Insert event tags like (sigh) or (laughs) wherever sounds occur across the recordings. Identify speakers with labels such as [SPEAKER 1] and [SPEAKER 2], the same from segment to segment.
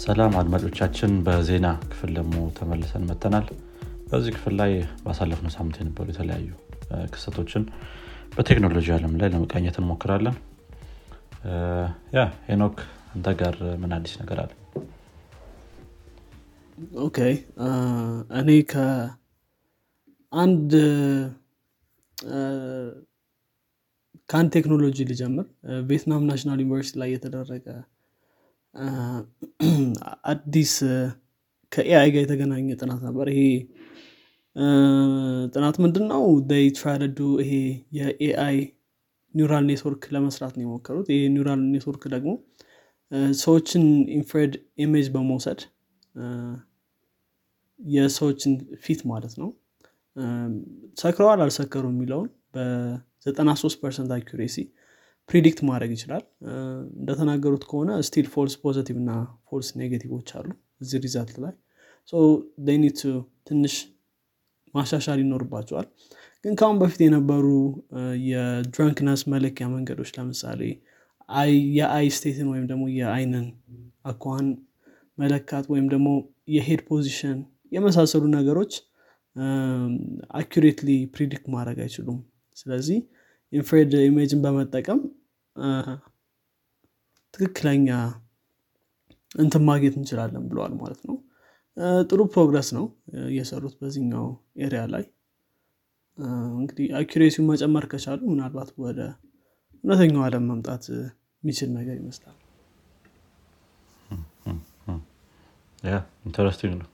[SPEAKER 1] ሰላም አድማጮቻችን በዜና ክፍል ደግሞ ተመልሰን መተናል በዚህ ክፍል ላይ ባሳለፍነው ሳምንት የነበሩ የተለያዩ ክስተቶችን በቴክኖሎጂ አለም ላይ ለመቃኘት እንሞክራለን። ያ ሄኖክ አንተ ጋር ምን አዲስ ነገር አለ?
[SPEAKER 2] Okay እኔ ከአንድ ከአንድ ቴክኖሎጂ ልጀምር። ቪየትናም ናሽናል ዩኒቨርሲቲ ላይ የተደረገ አዲስ ከ AI ጋር የተገናኘ ጥናት ነበር። ይሄ ጥናት ምንድን ነው ትራዱ ይሄ የ AI neural network ለመስራት ነው የሞከሩት። ይሄ neural network ደግሞ ሰዎችን infrared image በመውሰድ የሰዎችን ፊት ማለት ነው። ሰክረዋል አልሰከሩ የሚለውን በ93 percent accuracy predict ማድረግ ይችላል። እንደተናገሩት ከሆነ still false positive እና false negative ኦች አሉ እዚህ result ላይ። need ትንሽ ማሻሻል ይኖርባቸዋል። ግን ከአሁን በፊት የነበሩ የ drunkenness መለኪያ መንገዶች ለምሳሌ የ eye state ን ወይም ደግሞ የአይንን አኳን መለካት ወይም ደግሞ የ head position የመሳሰሉ ነገሮች accurately predict ማድረግ አይችሉም። ስለዚህ infrared image ን በመጠቀም ትክክለኛ እንትን ማግኘት እንችላለን ብለዋል ማለት ነው። ጥሩ progress ነው እየሰሩት በዚህኛው area ላይ። እንግዲህ accuracy ውን መጨመር ከቻሉ ምናልባት ወደ እውነተኛው አለም መምጣት የሚችል ነገር ይመስላል።
[SPEAKER 1] Interesting ነው።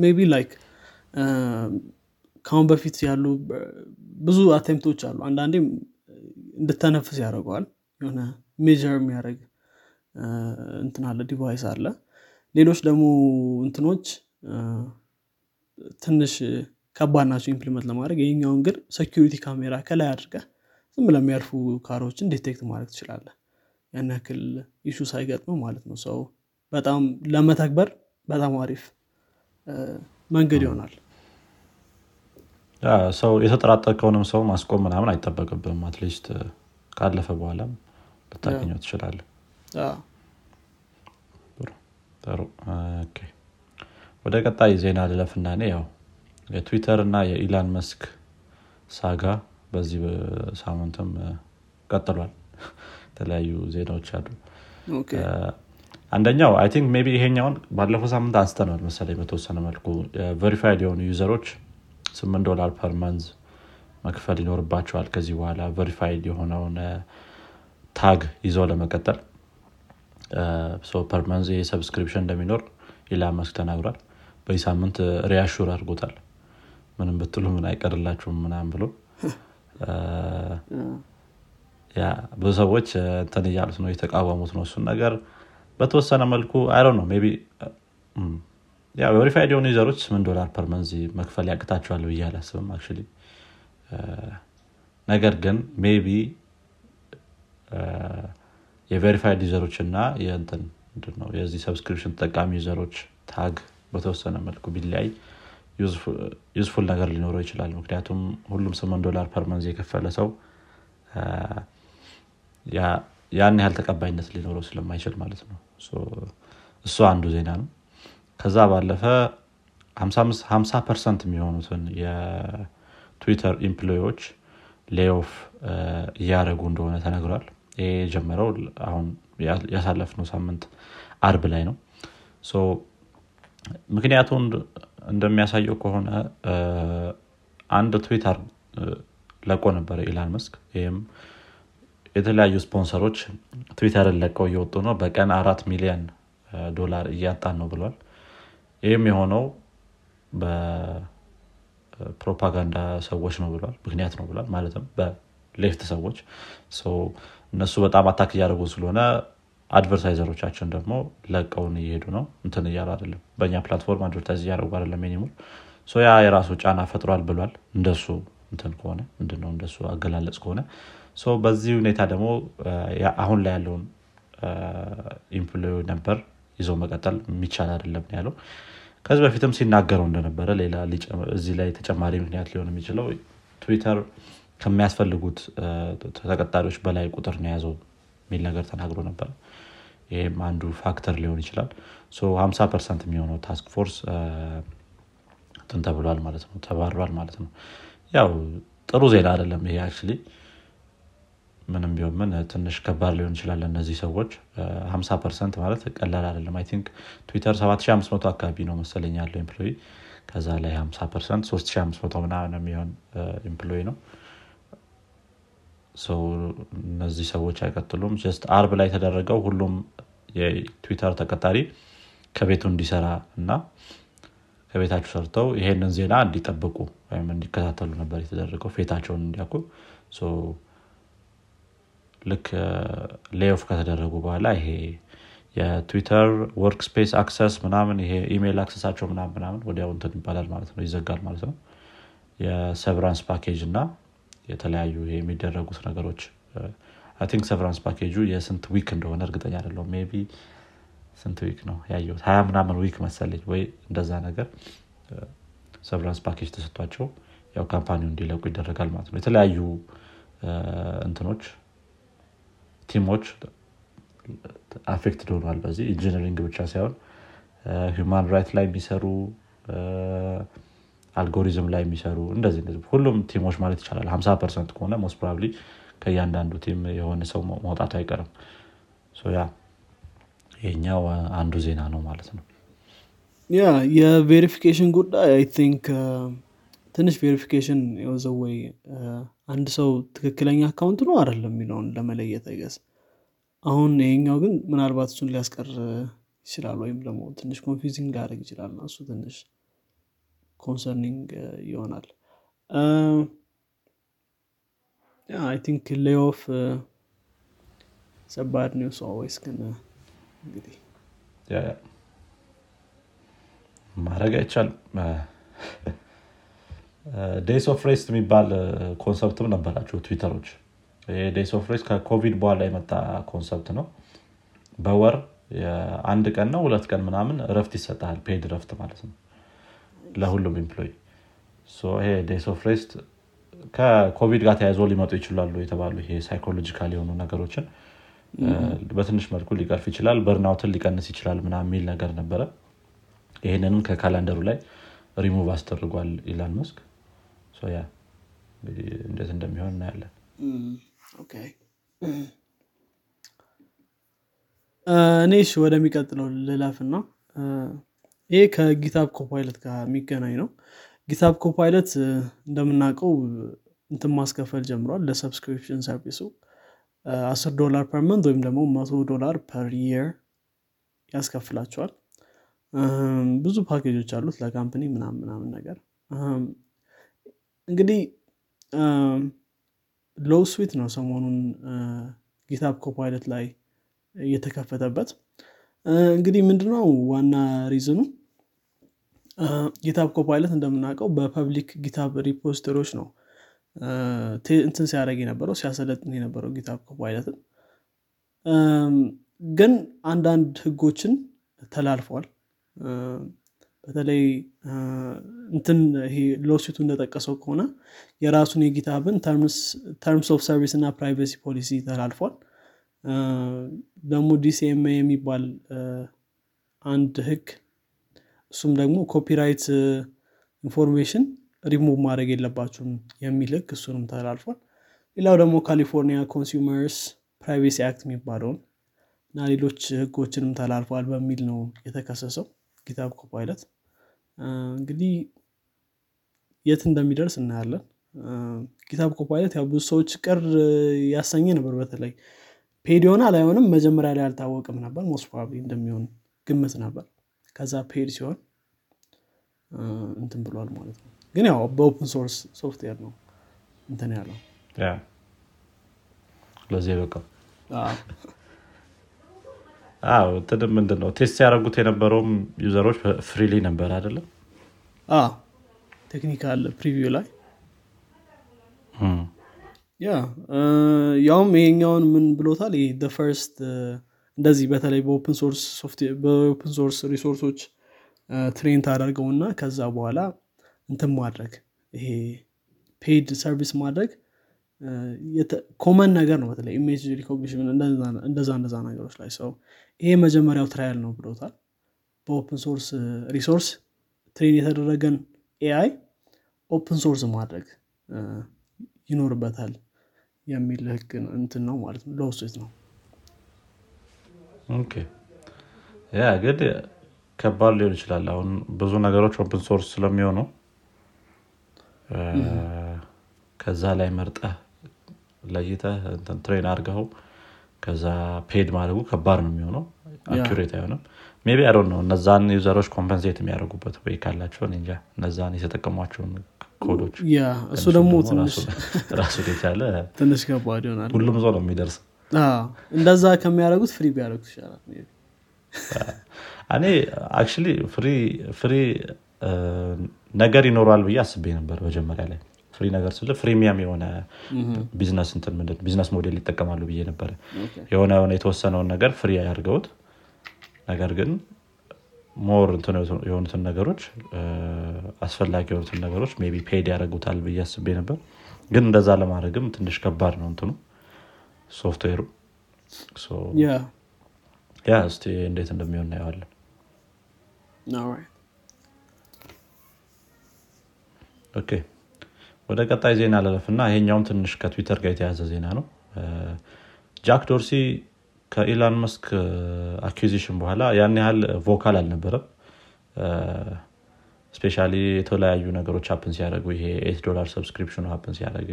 [SPEAKER 2] Maybe like ከአሁን በፊት ያሉ ብዙ attempt ኦች አሉ። አንዳንዴም እንድትተነፍስ ያደርገዋል። የሆነ measure የሚያደርግ እንትን አለ device አለ። ሌሎች ደግሞ እንትኖች ትንሽ ከባድ ናቸው implement ለማድረግ። ይህኛውን ግን security camera ከላይ አድርገ ዝም ለሚያልፉ car ኦችን detect ማድረግ ትችላለ ያን ያክል issue ሳይገጥመው ማለት ነው። ሰው በጣም ለመተግበር በጣም አሪፍ መንገድ ይሆናል
[SPEAKER 1] ሰው የተጠራጠርከውንም ሰው ማስቆም ምናምን አይጠበቅብም at least ካለፈ በኋላም ልታገኘው ትችላለ ወደ ቀጣይ ዜና ልለፍና ኔ ያው የትዊተር እና የኢላን መስክ saga በዚህ ሳምንትም ቀጥሏል። የተለያዩ ዜናዎች አሉ። አንደኛው I think maybe ይሄኛውን ባለፈው ሳምንት አንስተናል መሰለኝ በተወሰነ መልኩ። verified የሆኑ user ኦች ስምንት ዶላር per month መክፈል ይኖርባቸዋል ከዚህ በኋላ verified የሆነውን tag ይዘው ለመቀጠል። per month subscription እንደሚኖር ኢላን ተናግሯል። በዚህ ሳምንት reassure አድርጎታል። ምንም ብትሉ ምን አይቀርላችሁም ምናም ብሎ። ብዙ ሰዎች እንትን እያሉት ነው የተቃወሙት ነው። እሱን ነገር በተወሰነ መልኩ I don't know maybe verified የሆኑ user ኦች ስምንት ዶላር per month መክፈል ያቅታቸዋል ብዬ አላስብም አክ ነገር ግን maybe የ verified user ኦች እና የንትን የዚህ subscription ተጠቃሚ user ኦች tag በተወሰነ መልኩ ቢለያይ useful ነገር ሊኖረው ይችላል። ምክንያቱም ሁሉም ስምንት ዶላር per month የከፈለ ሰው ያን ያህል ተቀባይነት ሊኖረው ስለማይችል ማለት ነው። እሱ አንዱ ዜና ነው ከዛ ባለፈ 50 percent የሚሆኑትን የትዊተር employee ዎች layoff እያደረጉ እንደሆነ ተነግሯል። ይሄ የጀመረው አሁን ያሳለፍነው ሳምንት አርብ ላይ ነው። ምክንያቱ እንደሚያሳየው ከሆነ አንድ ትዊተር ለቆ ነበረ ኢላን መስክ። ይህም የተለያዩ ስፖንሰሮች ትዊተርን ለቀው እየወጡ ነው። በቀን አራት ሚሊዮን ዶላር እያጣን ነው ብሏል ይህም የሆነው በፕሮፓጋንዳ ሰዎች ነው ብሏል ምክንያት ነው ብሏል ማለትም በ left ሰዎች። እነሱ በጣም attack እያደረጉ ስለሆነ advertiser ኦቻችን ደግሞ ለቀውን እየሄዱ ነው። እንትን እያሉ አይደለም በእኛ platform advertise እያደረጉ አይደለም ኒሙር ያ የራሱ ጫና ፈጥሯል ብሏል። እንደሱ እንትን ከሆነ ምንድነው እንደሱ አገላለጽ ከሆነ። በዚህ ሁኔታ ደግሞ አሁን ላይ ያለውን employee number ይዞ መቀጠል የሚቻል አይደለም ያለው። ከዚህ በፊትም ሲናገረው እንደነበረ ሌላ እዚህ ላይ ተጨማሪ ምክንያት ሊሆን የሚችለው ትዊተር ከሚያስፈልጉት ተቀጣሪዎች በላይ ቁጥር ነው የያዘው የሚል ነገር ተናግሮ ነበር። ይህም አንዱ factor ሊሆን ይችላል። 50 percent የሚሆነው task force እንትን ተብሏል ማለት ነው ተባሯል ማለት ነው። ያው ጥሩ ዜና አይደለም ይሄ actually ምንም ቢሆን ምን ትንሽ ከባድ ሊሆን ይችላል እነዚህ ሰዎች። 50 percent ማለት ቀላል አይደለም። I think Twitter 7500 አካባቢ ነው መሰለኝ ያለው employee። ከዛ ላይ 50 percent 3500 ምናምን የሚሆን employee ነው። እነዚህ ሰዎች አይቀጥሉም። just አርብ ላይ የተደረገው ሁሉም የትዊተር ተቀጣሪ ከቤቱ እንዲሰራ እና ከቤታቸው ሰርተው ይሄንን ዜና እንዲጠብቁ ወይም እንዲከታተሉ ነበር የተደረገው። fate ኣቸውን እንዲያውቁ ልክ layoff ከተደረጉ በኋላ ይሄ የ Twitter workspace access ምናምን ይሄ email access ኣቸው ምናምን ምናምን ወዲያው እንትን ይባላል ማለት ነው ይዘጋል ማለት ነው። የ severance package እና የተለያዩ የሚደረጉት ነገሮች think severance package ኡ የስንት week እንደሆነ እርግጠኛ አይደለው ቢ ስንት week ነው ያየሁት? ሀያ ምናምን week መሰለኝ ወይ እንደዛ ነገር severance package ተሰጥቷቸው ያው company ው እንዲለቁ ይደረጋል ማለት ነው። የተለያዩ እንትኖች team ኦች affected ሆኗል በዚህ engineering ብቻ ሳይሆን human right ላይ የሚሰሩ አልጎሪዝም ላይ የሚሰሩ እንደዚህ ሁሉም team ኦች ማለት ይቻላል። ሀምሳ percent ከሆነ most probably ከእያንዳንዱ team የሆነ ሰው መውጣቱ አይቀርም። yeah ይሄኛው አንዱ ዜና ነው ማለት ነው።
[SPEAKER 2] yeah የ verification ጉዳይ I think ትንሽ verification was a way አንድ ሰው ትክክለኛ account ነው አይደለም የሚለውን ለመለየት I guess አሁን ይሄኛው ግን ምናልባት እሱን ሊያስቀር ይችላል ወይም ደግሞ ትንሽ confusing ሊያደርግ ይችላል እና እሱ ትንሽ concerning ይሆናል። I think layoffs bad news ወይስ ግን እንግዲህ
[SPEAKER 1] ማድረግ አይቻልም days of rest የሚባል concept ም ነበራቸው ትዊተሮች። days of rest ከኮቪድ በኋላ የመጣ concept ነው። በወር አንድ ቀን ነው ሁለት ቀን ምናምን እረፍት ይሰጣል paid ረፍት ማለት ነው። ለሁሉም employee ይሄ days of rest ከኮቪድ ጋር ተያይዞ ሊመጡ ይችላሉ የተባሉ ይሄ psychological የሆኑ ነገሮችን በትንሽ መልኩ ሊቀርፍ ይችላል burnout ን ሊቀንስ ይችላል ምናምን የሚል ነገር ነበረ። ይህንንም ከ calendar ኡ ላይ ሪሙቭ አስደርጓል ኢላን መስክ ያ እንዴት እንደሚሆን እናያለን.
[SPEAKER 2] እኔ ወደሚቀጥለው ልለፍ እና ይሄ ከ GitHub Copilot ጋር የሚገናኝ ነው። GitHub Copilot እንደምናውቀው እንትን ማስከፈል ጀምሯል ለ subscription service ኡ። አስር ዶላር per month ወይም ደግሞ መቶ ዶላር per year ያስከፍላቸዋል። ብዙ ፓኬጆች አሉት ለ company ምናምን ምናምን ነገር እንግዲህ lawsuit ነው ሰሞኑን GitHub Copilot ላይ እየተከፈተበት እንግዲህ ምንድነው ዋና reason ኡ? GitHub Copilot እንደምናውቀው በ public GitHub repository ኦች ነው። እንትን ሲያደረግ የነበረው ሲያሰለጥን የነበረው GitHub Copilot ን። ግን አንዳንድ ህጎችን ተላልፈዋል በተለይ እንትን ይሄ lawsuit ኡ እንደጠቀሰው ከሆነ የራሱን የ GitHub ን terms of service እና privacy policy ተላልፏል። ደግሞ DCMA የሚባል አንድ ህግ እሱም ደግሞ copyright ኢንፎርሜሽን ሪሙቭ ማድረግ የለባችሁም የሚል ህግ እሱንም ተላልፏል። ሌላው ደግሞ ካሊፎርኒያ Consumers Privacy Act የሚባለውን እና ሌሎች ህጎችንም ተላልፏል በሚል ነው የተከሰሰው GitHub Copilot እንግዲህ የት እንደሚደርስ እናያለን። GitHub Copilot ያው ብዙ ሰዎች ቅር ያሰኘ ነበር። በተለይ paid ይሆናል አይሆንም መጀመሪያ ላይ አልታወቅም ነበር። most probably እንደሚሆን ግምት ነበር። ከዛ paid ሲሆን እንትን ብሏል ማለት ነው። ግን ያው በ open source software ነው እንትን ያለው።
[SPEAKER 1] ለዚህ በቃ ትንም ምንድን ነው test ያደረጉት የነበረውም user ኦች freely ነበር አይደለም?
[SPEAKER 2] technical preview ላይ። yeah ያውም ይሄኛውን ምን ብሎታል? ይህ first እንደዚህ በተለይ በ open source resource ኦች trained አደርገው እና ከዛ በኋላ እንትን ማድረግ ይሄ paid service ማድረግ common ነገር ነው በተለይ image recognition እንደዛ እንደዛ ነገሮች ላይ ሰው ይሄ መጀመሪያው trial ነው ብሎታል። በ open source resource train የተደረገን AI open source ማድረግ ይኖርበታል የሚል ህግ እንትን ነው ማለት ነው ለውስት ነው።
[SPEAKER 1] ያ ግን ከባድ ሊሆን ይችላል። አሁን ብዙ ነገሮች ኦፕን ሶርስ ስለሚሆኑ ከዛ ላይ መርጠህ ለይተህ ትሬን አድርገው ከዛ ፔድ ማድረጉ ከባድ ነው የሚሆነው። አኪሬት አይሆንም። ሜቢ አዶ ነው እነዛን ዩዘሮች ኮምፐንሴት የሚያደርጉበት ወይ ካላቸው እንጃ። እነዛን የተጠቀሟቸውን ኮዶች
[SPEAKER 2] እሱ ደግሞ
[SPEAKER 1] ራሱ (laughs) የቻለ
[SPEAKER 2] ትንሽ ከባድ ይሆናል።
[SPEAKER 1] ሁሉም ሰው ነው የሚደርስ
[SPEAKER 2] እንደዛ ከሚያደረጉት free ቢያደረጉት ይሻላል
[SPEAKER 1] እኔ actually free ነገር ይኖረዋል ብዬ አስቤ ነበር መጀመሪያ ላይ free ነገር ስለ freemium የሆነ ቢዝነስ እንትን ምንድን business model ይጠቀማሉ ብዬ ነበረ። የሆነ የሆነ የተወሰነውን ነገር free ያድርገውት ነገር ግን more የሆኑትን ነገሮች አስፈላጊ የሆኑትን ነገሮች be paid ያደረጉታል ብዬ አስቤ ነበር። ግን እንደዛ ለማድረግም ትንሽ ከባድ ነው እንትኑ software ኡ። yeah። እስቲ እንዴት እንደሚሆን እናየዋለን። okay ወደ ቀጣይ ዜና ልለፍና ይሄኛውም ትንሽ ከትዊተር ጋር የተያዘ ዜና ነው። ጃክ ዶርሲ ከኢላን መስክ acquisition በኋላ ያን ያህል vocal አልነበረም። especially የተለያዩ ነገሮች happen ሲያደረጉ ይሄ eight ዶላር subscription ኑ happen ሲያደረግ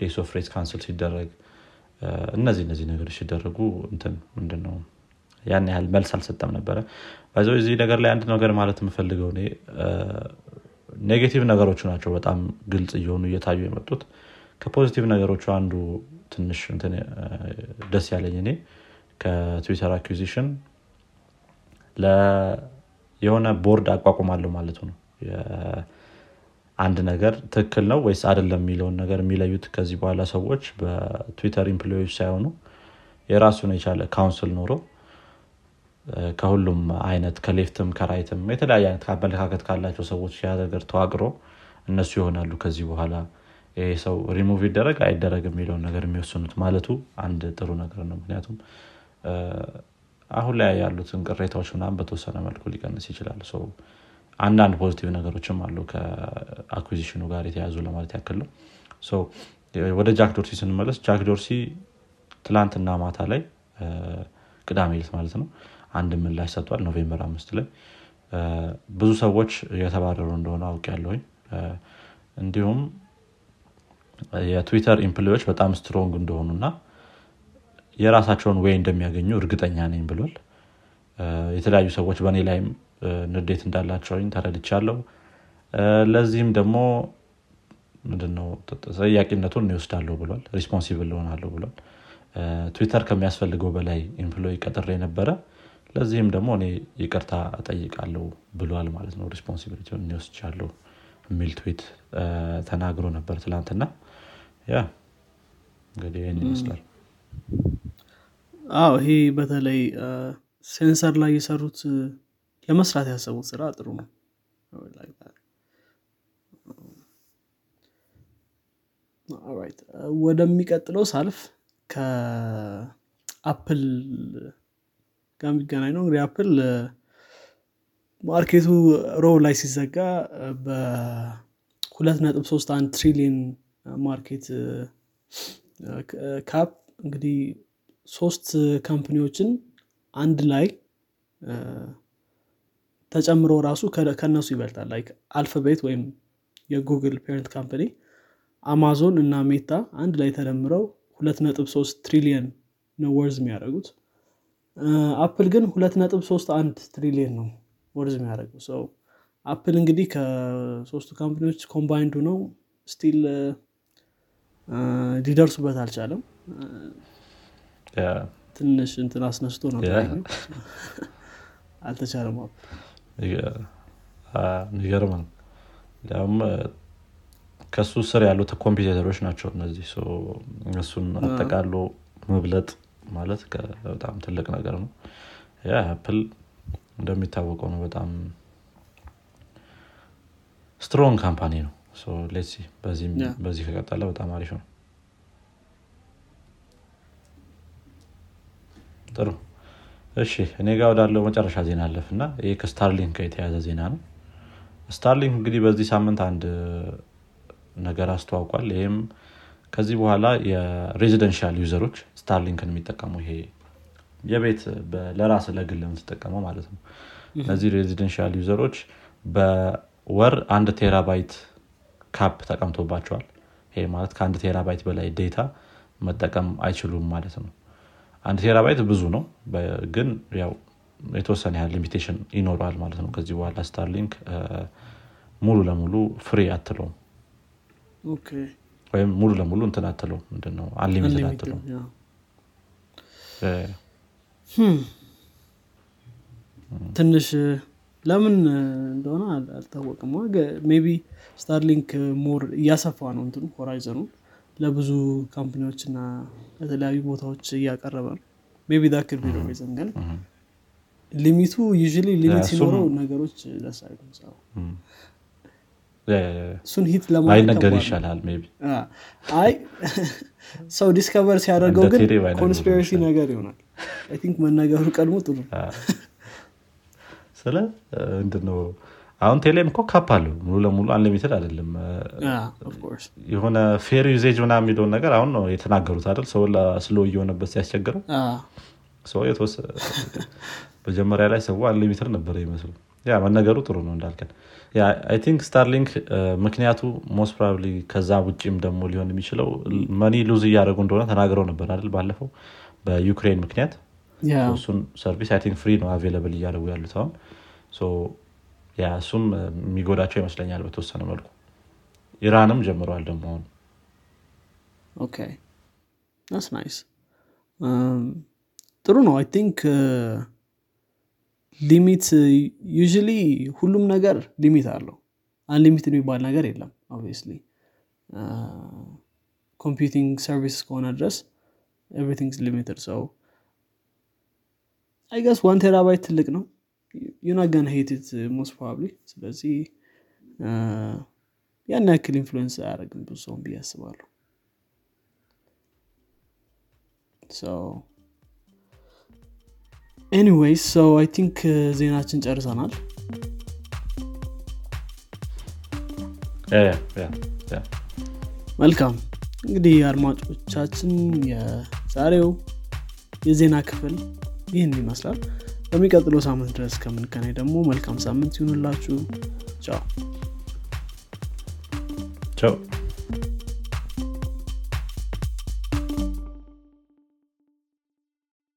[SPEAKER 1] days of rest cancel ሲደረግ እነዚህ እነዚህ ነገሮች ሲደረጉ እንትን ምንድነው ያን ያህል መልስ አልሰጠም ነበረ። by the way እዚህ ነገር ላይ አንድ ነገር ማለት የምፈልገው negative ነገሮቹ ናቸው በጣም ግልጽ እየሆኑ እየታዩ የመጡት። ከ positive ነገሮቹ አንዱ ትንሽ ደስ ያለኝ እኔ ከትዊተር acquisition የሆነ ቦርድ አቋቁማለሁ ማለቱ ነው። አንድ ነገር ትክክል ነው ወይስ አይደለም የሚለውን ነገር የሚለዩት ከዚህ በኋላ ሰዎች በትዊተር employee ዎች ሳይሆኑ የራሱን የቻለ council ኖሮ ከሁሉም አይነት ከሌፍትም ከራይትም የተለያየ አይነት አመለካከት ካላቸው ሰዎች together ተዋቅሮ እነሱ ይሆናሉ ከዚህ በኋላ ይህ ሰው ሪሙቭ ይደረግ አይደረግ የሚለውን ነገር የሚወስኑት ማለቱ አንድ ጥሩ ነገር ነው። ምክንያቱም አሁን ላይ ያሉትን ቅሬታዎች ምናምን በተወሰነ መልኩ ሊቀንስ ይችላል። አንዳንድ positive ነገሮችም አሉ ከ acquisition ኑ ጋር የተያዙ ለማለት ያክል ነው። ወደ ጃክ ዶርሲ ስንመለስ ጃክ ዶርሲ ትላንትና ማታ ላይ ቅዳሜ ዕለት ማለት ነው አንድ ምላሽ ሰጥቷል ኖቬምበር አምስት ላይ። ብዙ ሰዎች እየተባረሩ እንደሆነ አውቅያለሁኝ እንዲሁም የትዊተር employee ዎች በጣም strong እንደሆኑና የራሳቸውን way እንደሚያገኙ እርግጠኛ ነኝ ብሏል። የተለያዩ ሰዎች በእኔ ላይም ንዴት እንዳላቸውኝ ተረድቻለሁ። ለዚህም ደግሞ ምንድነው ተጠያቂነቱን ይወስዳለሁ ብሏል responsible ሆናለሁ ብሏል። ትዊተር ከሚያስፈልገው በላይ employee ቀጥሬ ነበረ ለዚህም ደግሞ እኔ ይቅርታ እጠይቃለሁ ብሏል ማለት ነው። responsibility ውን እወስጃለሁ የሚል ትዊት ተናግሮ ነበር ትላንትና። ያ እንግዲህ ይህን ይመስላል።
[SPEAKER 2] አዎ ይሄ በተለይ ሴንሰር ላይ የሰሩት ለመስራት ያሰቡት ስራ ጥሩ ነው። ወደሚቀጥለው ሳልፍ ከአፕል ጋር የሚገናኝ ነው። እንግዲህ አፕል ማርኬቱ ረቡዕ ላይ ሲዘጋ በሁለት ነጥብ ሶስት አንድ ትሪሊየን market cap እንግዲህ ሶስት company ዎችን አንድ ላይ ተጨምሮ ራሱ ከነሱ ይበልጣል። like አልፋቤት ወይም የጉግል parent company አማዞን እና ሜታ አንድ ላይ ተደምረው ሁለት ነጥብ ሶስት ትሪሊየን ነው worth የሚያደርጉት አፕል ግን ሁለት ነጥብ ሶስት አንድ ትሪሊየን ነው worth የሚያደርገው። ሰው አፕል እንግዲህ ከሶስቱ company ዎች combined ኡ ነው። still ሊደርሱበት አልቻለም። ትንሽ እንትን አስነስቶ (laughs) ነው አልተቻለም
[SPEAKER 1] ሚገርም ነው። ከሱ ስር ያሉት ኮምፒውተሮች ናቸው እነዚህ። እሱን አጠቃሎ መብለጥ ማለት በጣም ትልቅ ነገር ነው። yeah አፕል እንደሚታወቀው ነው በጣም strong company ነው። let's see በዚህ ከቀጠለ በጣም አሪፍ ነው። ጥሩ። እሺ እኔ ጋር ወዳለው መጨረሻ ዜና ልለፍ እና ይህ ከስታርሊንክ ጋር የተያዘ ዜና ነው። ስታርሊንክ እንግዲህ በዚህ ሳምንት አንድ ነገር አስተዋውቋል። ይህም ከዚህ በኋላ የ residential user ኦች ስታርሊንክን የሚጠቀሙ ይሄ የቤት ለራስ ለግል የምትጠቀመው ማለት ነው። እነዚህ residential user ኦች በወር አንድ ቴራባይት cap ተቀምጦባቸዋል ይሄ ማለት ከአንድ ቴራባይት በላይ data መጠቀም አይችሉም ማለት ነው። አንድ terabyte ብዙ ነው። ግን ያው የተወሰነ ያህል limitation ይኖረዋል ማለት ነው። ከዚህ በኋላ Starlink ሙሉ ለሙሉ free አትለውም ወይም ሙሉ ለሙሉ እንትን አትለው ምንድነው? unlimited አትለው
[SPEAKER 2] ትንሽ ለምን እንደሆነ አልታወቅም። maybe ስታርሊንክ ሞር እያሰፋ ነው እንትኑ ሆራይዘኑ ለብዙ ካምፕኒዎች እና ለተለያዩ ቦታዎች እያቀረበ ነው። ሜቢ ዳክል ቢሮ ሪዘን ግን ሊሚቱ ዩ ሊሚት ሲኖረው ነገሮች ደስ አይሉም እሱን ሂት
[SPEAKER 1] ባይነገር ይሻላል
[SPEAKER 2] አይ ሰው ዲስከቨር ሲያደርገው ግን ኮንስፒሬሲ ነገር ይሆናል። ቲንክ መነገሩ ቀድሞ ጥሩ
[SPEAKER 1] ስለ ምንድነው አሁን ቴሌም እኮ cap አለው። ሙሉ ለሙሉ unlimited አይደለም። የሆነ fair usage ምና የሚለውን ነገር አሁን ነው የተናገሩት አይደል? ሰው slow እየሆነበት ሲያስቸግረው። ሰው መጀመሪያ ላይ ሰው unlimited ነበረ ይመስሉ ያ መነገሩ ጥሩ ነው እንዳልከን። I think Starlink ምክንያቱ most probably ከዛ ውጭም ደግሞ ሊሆን የሚችለው money lose እያደረጉ እንደሆነ ተናግረው ነበር አይደል ባለፈው? በዩክሬን ምክንያት። እሱን service I think free ነው available እያደረጉ ያሉት አሁን። ያ እሱም የሚጎዳቸው ይመስለኛል በተወሰነ መልኩ። ኢራንም ጀምረዋል ደግሞ አሁን።
[SPEAKER 2] nice ጥሩ ነው I think limit usually ሁሉም ነገር limit አለው። unlimit የሚባል ነገር የለም obviously computing service ከሆነ ድረስ everything limited so I guess one terabyte ትልቅ ነው። you not gonna hit it most probably ስለዚህ ያን ያክል influence አያደረግም ብዙ ሰውን ብዬ አስባለሁ anyways so I think ዜናችን ጨርሰናል. መልካም. እንግዲህ አድማጮቻችን የዛሬው የዜና ክፍል ይህን ይመስላል። በሚቀጥለው ሳምንት ድረስ ከምንገናኝ ደግሞ መልካም ሳምንት ይሁንላችሁ። ቻው።
[SPEAKER 1] ቻው